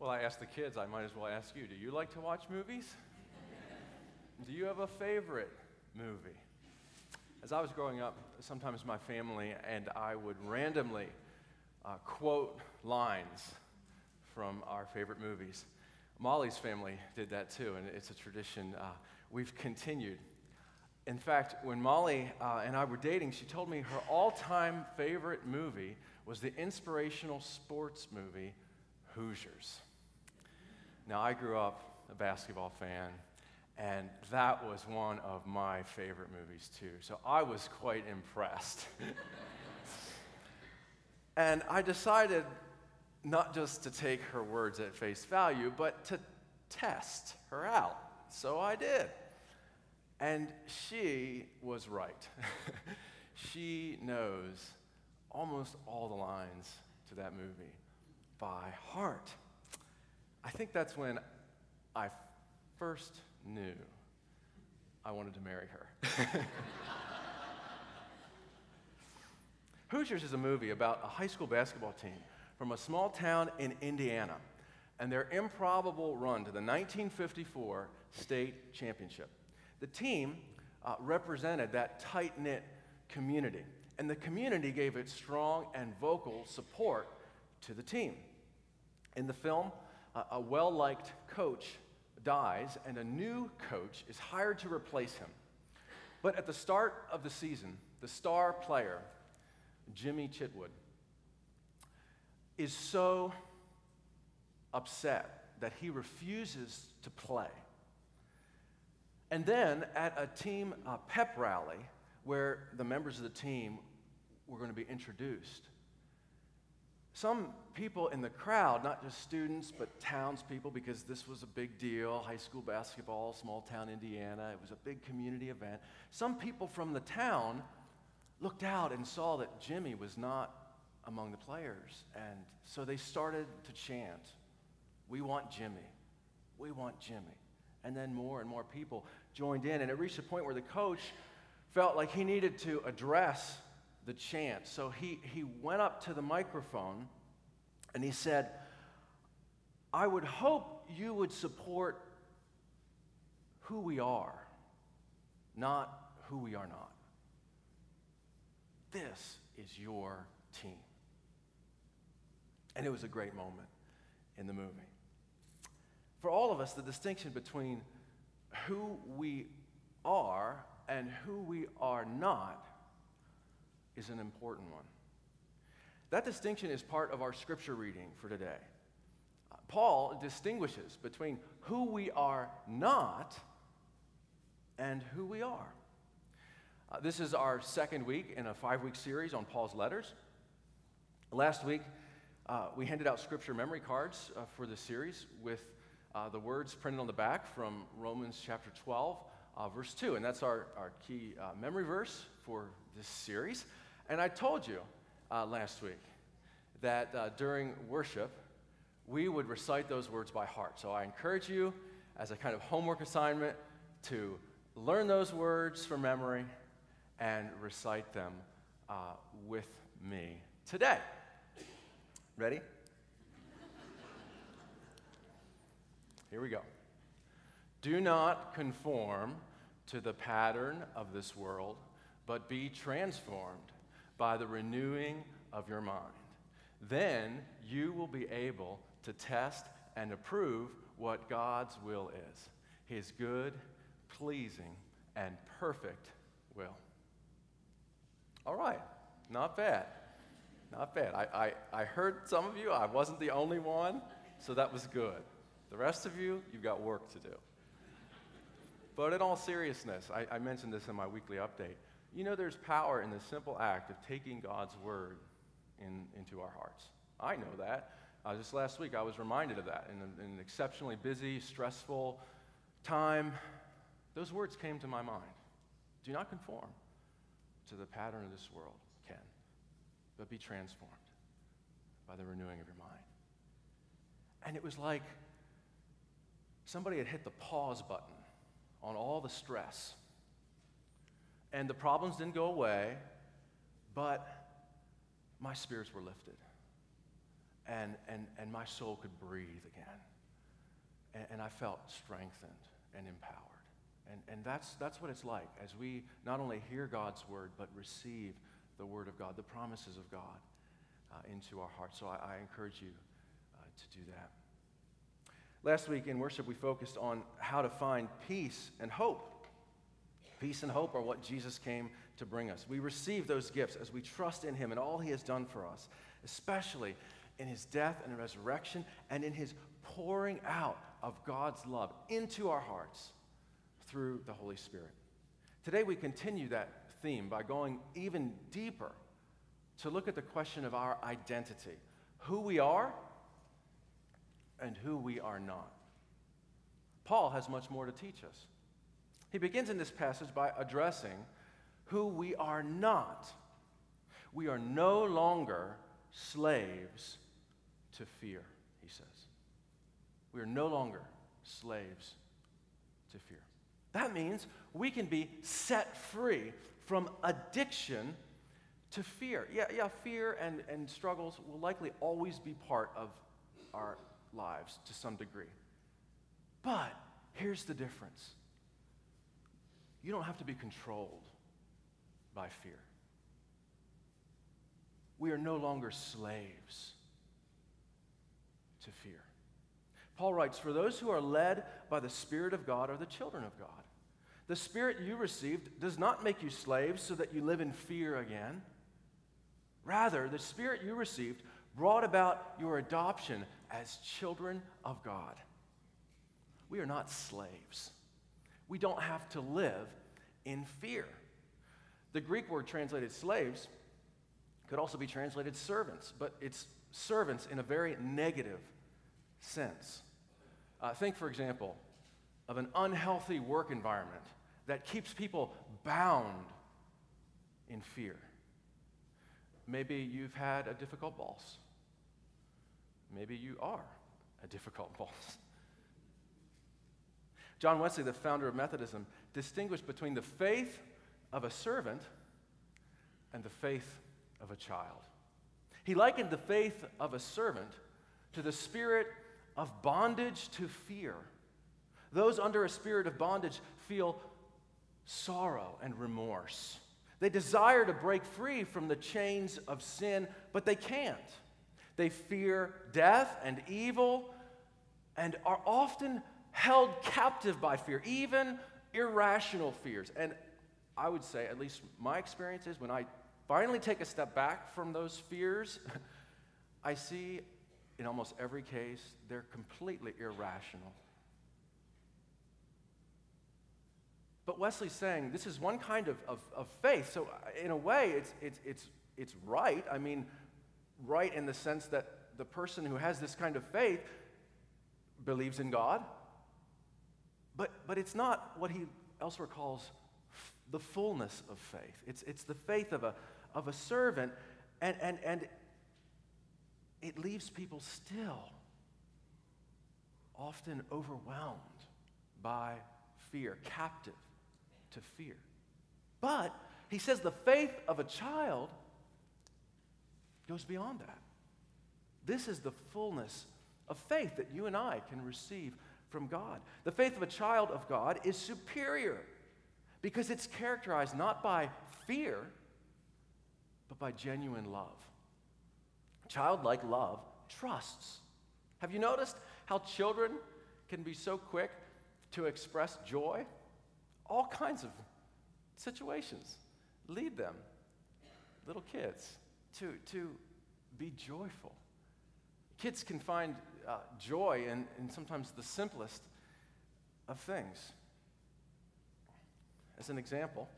Well, I asked the kids, I might as well ask you do you like to watch movies? do you have a favorite movie? As I was growing up, sometimes my family and I would randomly uh, quote lines from our favorite movies. Molly's family did that too, and it's a tradition uh, we've continued. In fact, when Molly uh, and I were dating, she told me her all time favorite movie was the inspirational sports movie Hoosiers. Now, I grew up a basketball fan, and that was one of my favorite movies too. So I was quite impressed. and I decided not just to take her words at face value, but to test her out. So I did. And she was right. she knows almost all the lines to that movie by heart. I think that's when I first knew I wanted to marry her. Hoosiers is a movie about a high school basketball team from a small town in Indiana and their improbable run to the 1954 state championship. The team uh, represented that tight knit community, and the community gave its strong and vocal support to the team. In the film, a well liked coach dies, and a new coach is hired to replace him. But at the start of the season, the star player, Jimmy Chitwood, is so upset that he refuses to play. And then at a team uh, pep rally, where the members of the team were going to be introduced, some people in the crowd, not just students, but townspeople, because this was a big deal high school basketball, small town Indiana, it was a big community event. Some people from the town looked out and saw that Jimmy was not among the players. And so they started to chant, We want Jimmy. We want Jimmy. And then more and more people joined in. And it reached a point where the coach felt like he needed to address the chant. So he, he went up to the microphone and he said, I would hope you would support who we are, not who we are not. This is your team. And it was a great moment in the movie. For all of us, the distinction between who we are and who we are not is an important one. That distinction is part of our scripture reading for today. Paul distinguishes between who we are not and who we are. Uh, this is our second week in a five week series on Paul's letters. Last week, uh, we handed out scripture memory cards uh, for the series with uh, the words printed on the back from Romans chapter 12, uh, verse 2. And that's our, our key uh, memory verse for this series. And I told you uh, last week that during worship, we would recite those words by heart. So I encourage you, as a kind of homework assignment, to learn those words from memory and recite them with me today. Ready? Here we go. Do not conform to the pattern of this world, but be transformed by the renewing of your mind. Then you will be able to test and approve what God's will is his good, pleasing, and perfect will. All right, not bad. Not bad. I, I, I heard some of you, I wasn't the only one, so that was good. The rest of you, you've got work to do. But in all seriousness, I, I mentioned this in my weekly update. You know, there's power in the simple act of taking God's word in, into our hearts. I know that. Uh, just last week, I was reminded of that. In, in an exceptionally busy, stressful time, those words came to my mind. Do not conform to the pattern of this world Ken, but be transformed by the renewing of your mind. And it was like somebody had hit the pause button on all the stress. And the problems didn't go away, but my spirits were lifted. and, and, and my soul could breathe again. And, and I felt strengthened and empowered. And, and that's, that's what it's like as we not only hear God's word, but receive the word of God, the promises of God uh, into our hearts. So I, I encourage you uh, to do that. Last week in worship, we focused on how to find peace and hope. Peace and hope are what Jesus came to bring us. We receive those gifts as we trust in Him and all He has done for us, especially in His death and resurrection and in His pouring out of God's love into our hearts through the Holy Spirit. Today, we continue that theme by going even deeper to look at the question of our identity who we are and who we are not. Paul has much more to teach us. He begins in this passage by addressing who we are not. We are no longer slaves to fear, he says. We are no longer slaves to fear. That means we can be set free from addiction to fear. Yeah, yeah, fear and, and struggles will likely always be part of our lives to some degree. But here's the difference you don't have to be controlled by fear. We are no longer slaves to fear. Paul writes, For those who are led by the Spirit of God are the children of God. The Spirit you received does not make you slaves so that you live in fear again. Rather, the Spirit you received brought about your adoption as children of God. We are not slaves. We don't have to live in fear. The Greek word translated slaves could also be translated servants, but it's servants in a very negative sense. Uh, think, for example, of an unhealthy work environment that keeps people bound in fear. Maybe you've had a difficult boss. Maybe you are a difficult boss. John Wesley, the founder of Methodism, distinguished between the faith of a servant and the faith of a child. He likened the faith of a servant to the spirit of bondage to fear. Those under a spirit of bondage feel sorrow and remorse. They desire to break free from the chains of sin, but they can't. They fear death and evil and are often held captive by fear, even irrational fears. And I would say, at least my experience is, when I finally take a step back from those fears, I see in almost every case they're completely irrational. But Wesley's saying this is one kind of, of, of faith. So, uh, in a way, it's, it's, it's, it's right. I mean, right in the sense that the person who has this kind of faith believes in God, but, but it's not what he elsewhere calls f- the fullness of faith. It's, it's the faith of a, of a servant, and, and, and it leaves people still often overwhelmed by fear, captive to fear. But he says the faith of a child goes beyond that. This is the fullness of faith that you and I can receive from God. The faith of a child of God is superior because it's characterized not by fear, but by genuine love. Childlike love trusts. Have you noticed how children can be so quick to express joy? All kinds of situations lead them, little kids, to, to be joyful. Kids can find uh, joy in, in sometimes the simplest of things. As an example,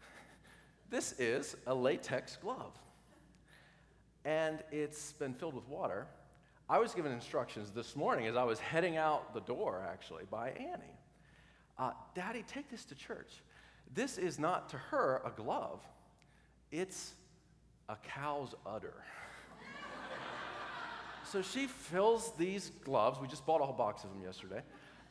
this is a latex glove, and it's been filled with water. I was given instructions this morning as I was heading out the door, actually, by Annie. Uh, Daddy, take this to church. This is not to her a glove, it's a cow's udder. so she fills these gloves, we just bought a whole box of them yesterday,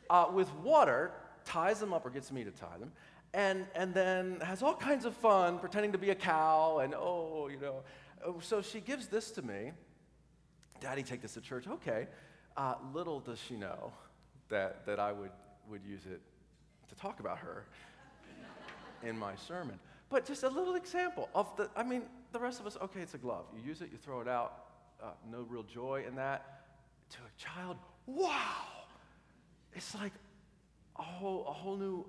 uh, with water, ties them up, or gets me to tie them, and, and then has all kinds of fun pretending to be a cow, and oh, you know. Oh, so she gives this to me Daddy, take this to church. Okay. Uh, little does she know that, that I would, would use it to talk about her in my sermon. But just a little example of the, I mean, the rest of us, okay, it's a glove. You use it, you throw it out, uh, no real joy in that. To a child, wow! It's like a whole, a whole new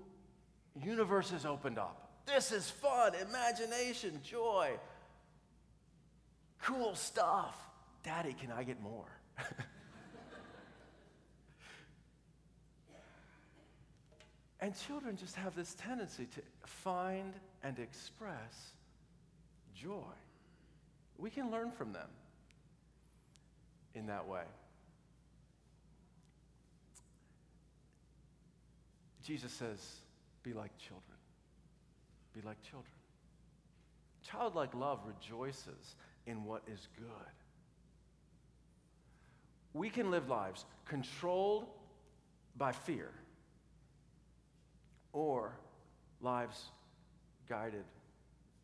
universe has opened up. This is fun, imagination, joy, cool stuff. Daddy, can I get more? and children just have this tendency to find and express joy. We can learn from them in that way. Jesus says, Be like children. Be like children. Childlike love rejoices in what is good. We can live lives controlled by fear or lives guided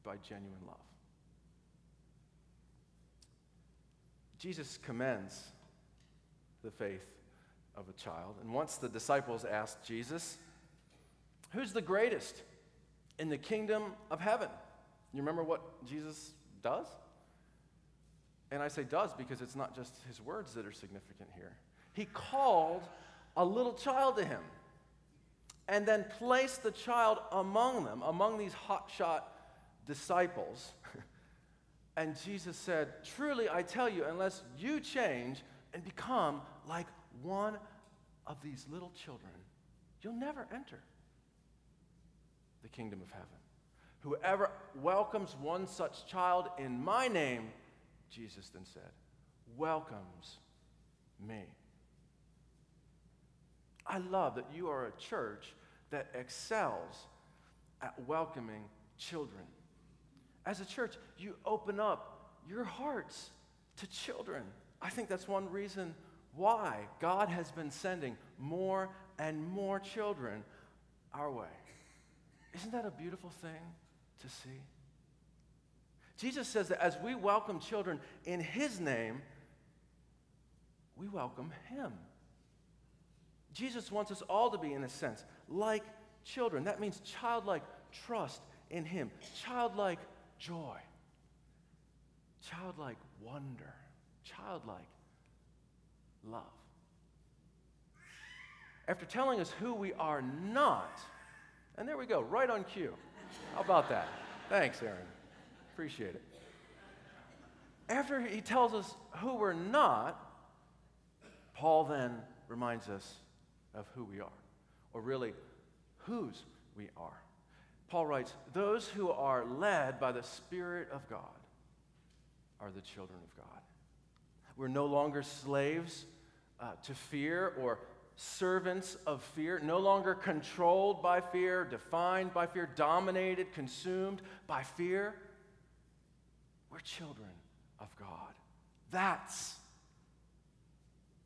by genuine love. Jesus commends the faith of a child. And once the disciples asked Jesus, Who's the greatest in the kingdom of heaven? You remember what Jesus does? And I say does because it's not just his words that are significant here. He called a little child to him and then placed the child among them, among these hotshot disciples. And Jesus said, Truly, I tell you, unless you change and become like one of these little children, you'll never enter the kingdom of heaven. Whoever welcomes one such child in my name, Jesus then said, welcomes me. I love that you are a church that excels at welcoming children. As a church, you open up your hearts to children. I think that's one reason why God has been sending more and more children our way. Isn't that a beautiful thing to see? Jesus says that as we welcome children in His name, we welcome Him. Jesus wants us all to be, in a sense, like children. That means childlike trust in Him, childlike joy, childlike wonder, childlike love. After telling us who we are not, and there we go, right on cue. How about that? Thanks, Aaron. Appreciate it. After he tells us who we're not, Paul then reminds us of who we are, or really, whose we are. Paul writes, Those who are led by the Spirit of God are the children of God. We're no longer slaves uh, to fear or servants of fear, no longer controlled by fear, defined by fear, dominated, consumed by fear. We're children of God. That's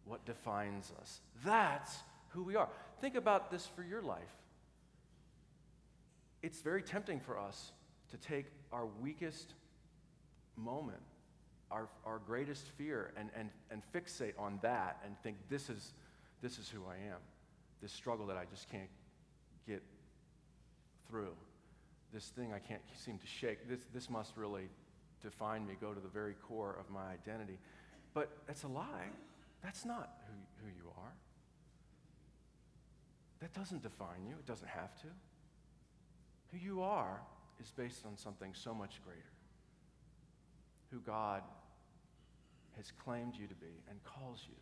what defines us. That's who we are. Think about this for your life. It's very tempting for us to take our weakest moment, our, our greatest fear, and, and, and fixate on that and think this is this is who I am. This struggle that I just can't get through. This thing I can't seem to shake. This, this must really define me, go to the very core of my identity. But that's a lie. That's not who, who you are. That doesn't define you, it doesn't have to. Who you are is based on something so much greater. Who God has claimed you to be and calls you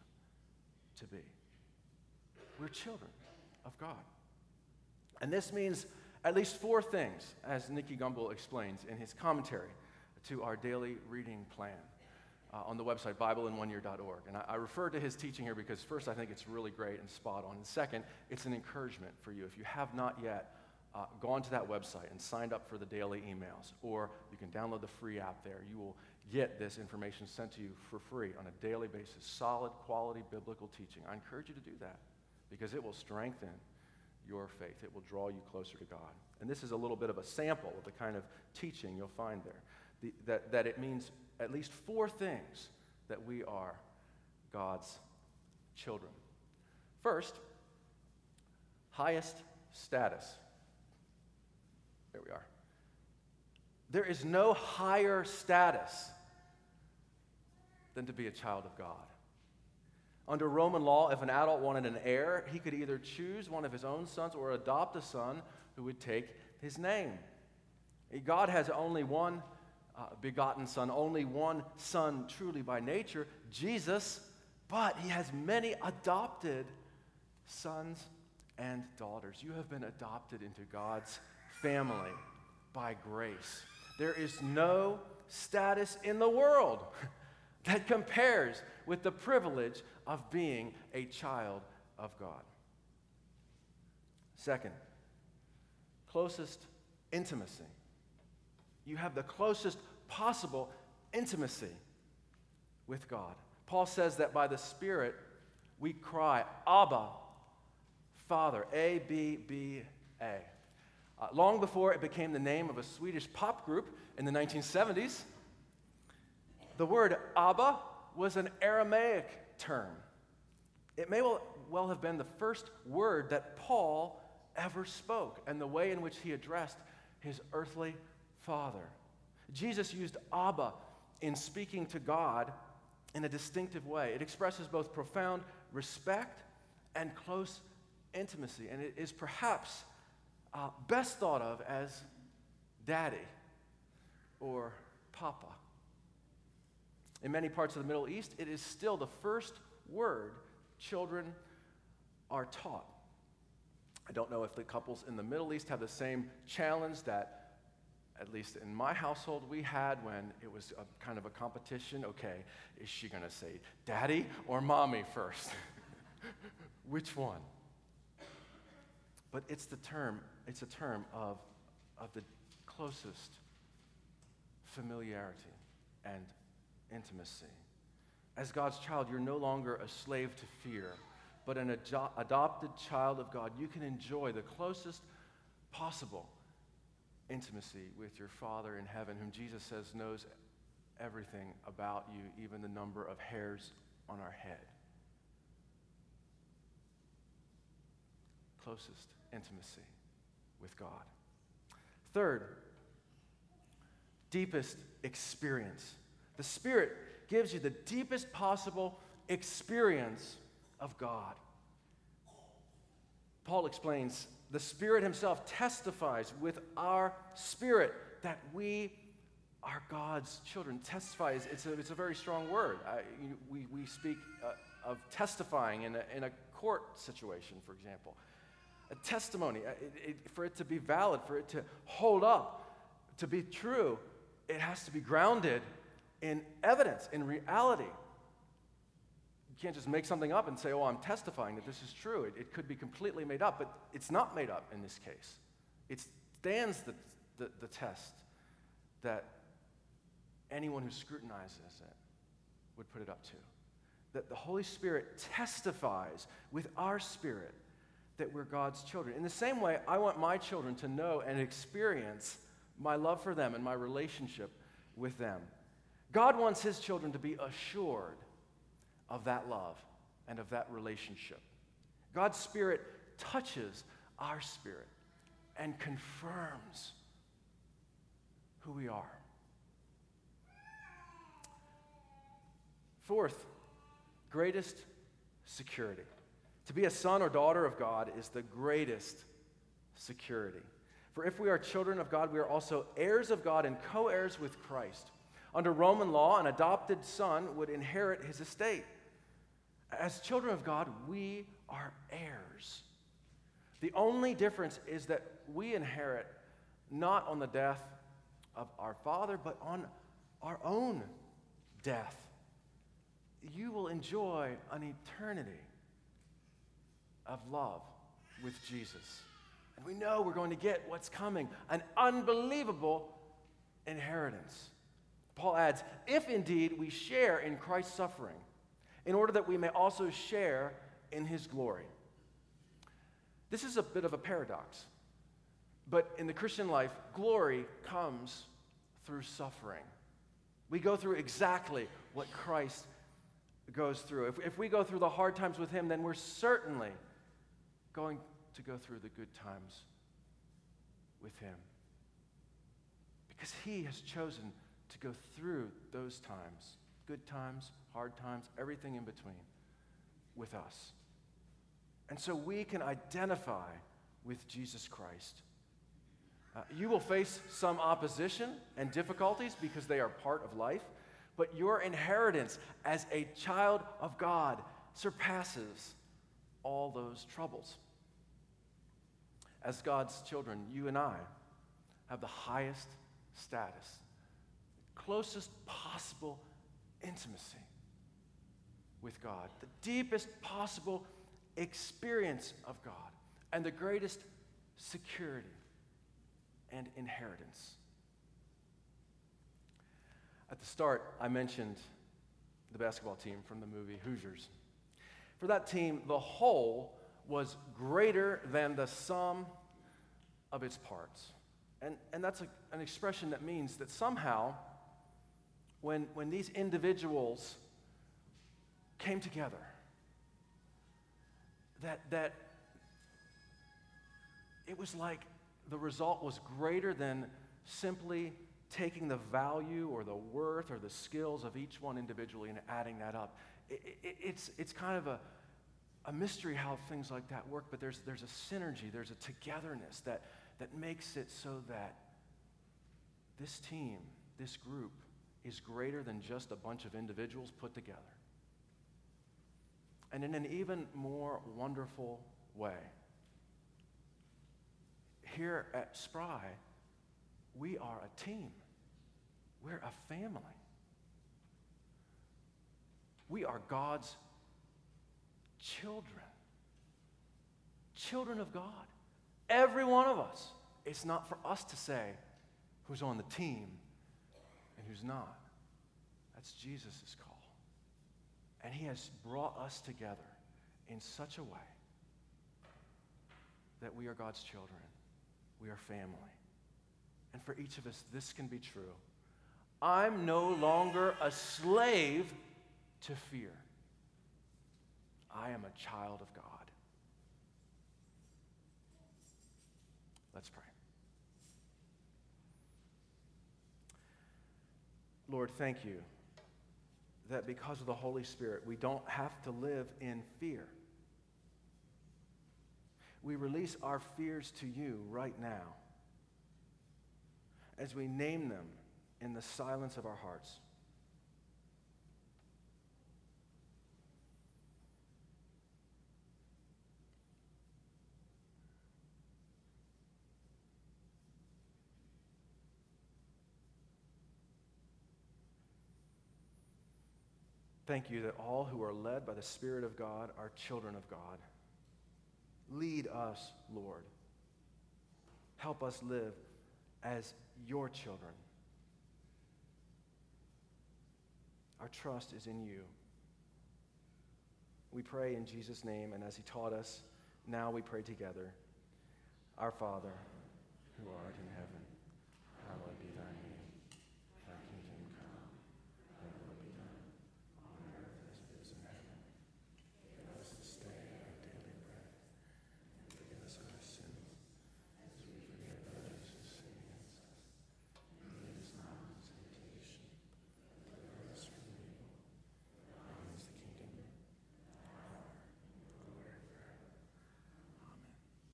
to be. We're children of God. And this means at least four things, as Nicky Gumbel explains in his commentary to our daily reading plan uh, on the website, BibleInOneYear.org. And I, I refer to his teaching here because, first, I think it's really great and spot on. And second, it's an encouragement for you. If you have not yet uh, gone to that website and signed up for the daily emails, or you can download the free app there, you will get this information sent to you for free on a daily basis. Solid, quality biblical teaching. I encourage you to do that because it will strengthen your faith. It will draw you closer to God. And this is a little bit of a sample of the kind of teaching you'll find there. The, that, that it means at least four things that we are God's children. First, highest status. There we are. There is no higher status than to be a child of God. Under Roman law, if an adult wanted an heir, he could either choose one of his own sons or adopt a son who would take his name. God has only one uh, begotten son, only one son truly by nature, Jesus, but he has many adopted sons and daughters. You have been adopted into God's family by grace. There is no status in the world that compares with the privilege of being a child of God. Second, closest intimacy. You have the closest possible intimacy with God. Paul says that by the Spirit we cry, Abba, Father, A B B A. Uh, long before it became the name of a Swedish pop group in the 1970s, the word Abba was an Aramaic term. It may well, well have been the first word that Paul ever spoke and the way in which he addressed his earthly father. Jesus used Abba in speaking to God in a distinctive way. It expresses both profound respect and close intimacy, and it is perhaps uh, best thought of as daddy or papa. In many parts of the Middle East, it is still the first word children are taught. I don't know if the couples in the Middle East have the same challenge that, at least in my household, we had when it was a, kind of a competition. Okay, is she going to say daddy or mommy first? Which one? But it's the term, it's a term of, of the closest familiarity and intimacy. As God's child, you're no longer a slave to fear, but an ado- adopted child of God. You can enjoy the closest possible intimacy with your Father in heaven, whom Jesus says knows everything about you, even the number of hairs on our head. Closest intimacy with God. Third, deepest experience. The Spirit gives you the deepest possible experience of God. Paul explains the Spirit Himself testifies with our spirit that we are God's children. Testifies, it's a, it's a very strong word. I, we, we speak uh, of testifying in a, in a court situation, for example. A testimony, uh, it, it, for it to be valid, for it to hold up, to be true, it has to be grounded in evidence, in reality. You can't just make something up and say, oh, I'm testifying that this is true. It, it could be completely made up, but it's not made up in this case. It stands the, the, the test that anyone who scrutinizes it would put it up to. That the Holy Spirit testifies with our spirit that we're God's children. In the same way, I want my children to know and experience my love for them and my relationship with them. God wants his children to be assured of that love and of that relationship. God's Spirit touches our spirit and confirms who we are. Fourth, greatest security. To be a son or daughter of God is the greatest security. For if we are children of God, we are also heirs of God and co heirs with Christ. Under Roman law, an adopted son would inherit his estate. As children of God, we are heirs. The only difference is that we inherit not on the death of our father, but on our own death. You will enjoy an eternity of love with Jesus. And we know we're going to get what's coming an unbelievable inheritance. Paul adds, if indeed we share in Christ's suffering, in order that we may also share in his glory. This is a bit of a paradox, but in the Christian life, glory comes through suffering. We go through exactly what Christ goes through. If, if we go through the hard times with Him, then we're certainly going to go through the good times with Him. Because He has chosen to go through those times good times, hard times, everything in between with us. And so we can identify with Jesus Christ. Uh, you will face some opposition and difficulties because they are part of life, but your inheritance as a child of God surpasses all those troubles. As God's children, you and I have the highest status, closest possible intimacy with God, the deepest possible experience of God, and the greatest security and inheritance. At the start, I mentioned the basketball team from the movie Hoosiers. For that team, the whole was greater than the sum of its parts. And, and that's a, an expression that means that somehow, when, when these individuals came together, that, that it was like the result was greater than simply taking the value or the worth or the skills of each one individually and adding that up. It, it, it's, it's kind of a, a mystery how things like that work, but there's, there's a synergy, there's a togetherness that, that makes it so that this team, this group, is greater than just a bunch of individuals put together. And in an even more wonderful way, here at Spry, we are a team. We're a family. We are God's children. Children of God. Every one of us. It's not for us to say who's on the team and who's not. That's Jesus' call. And He has brought us together in such a way that we are God's children. We are family. And for each of us, this can be true. I'm no longer a slave to fear. I am a child of God. Let's pray. Lord, thank you that because of the Holy Spirit, we don't have to live in fear. We release our fears to you right now as we name them in the silence of our hearts. Thank you that all who are led by the Spirit of God are children of God. Lead us, Lord. Help us live as your children. Our trust is in you. We pray in Jesus' name, and as he taught us, now we pray together. Our Father, who art in heaven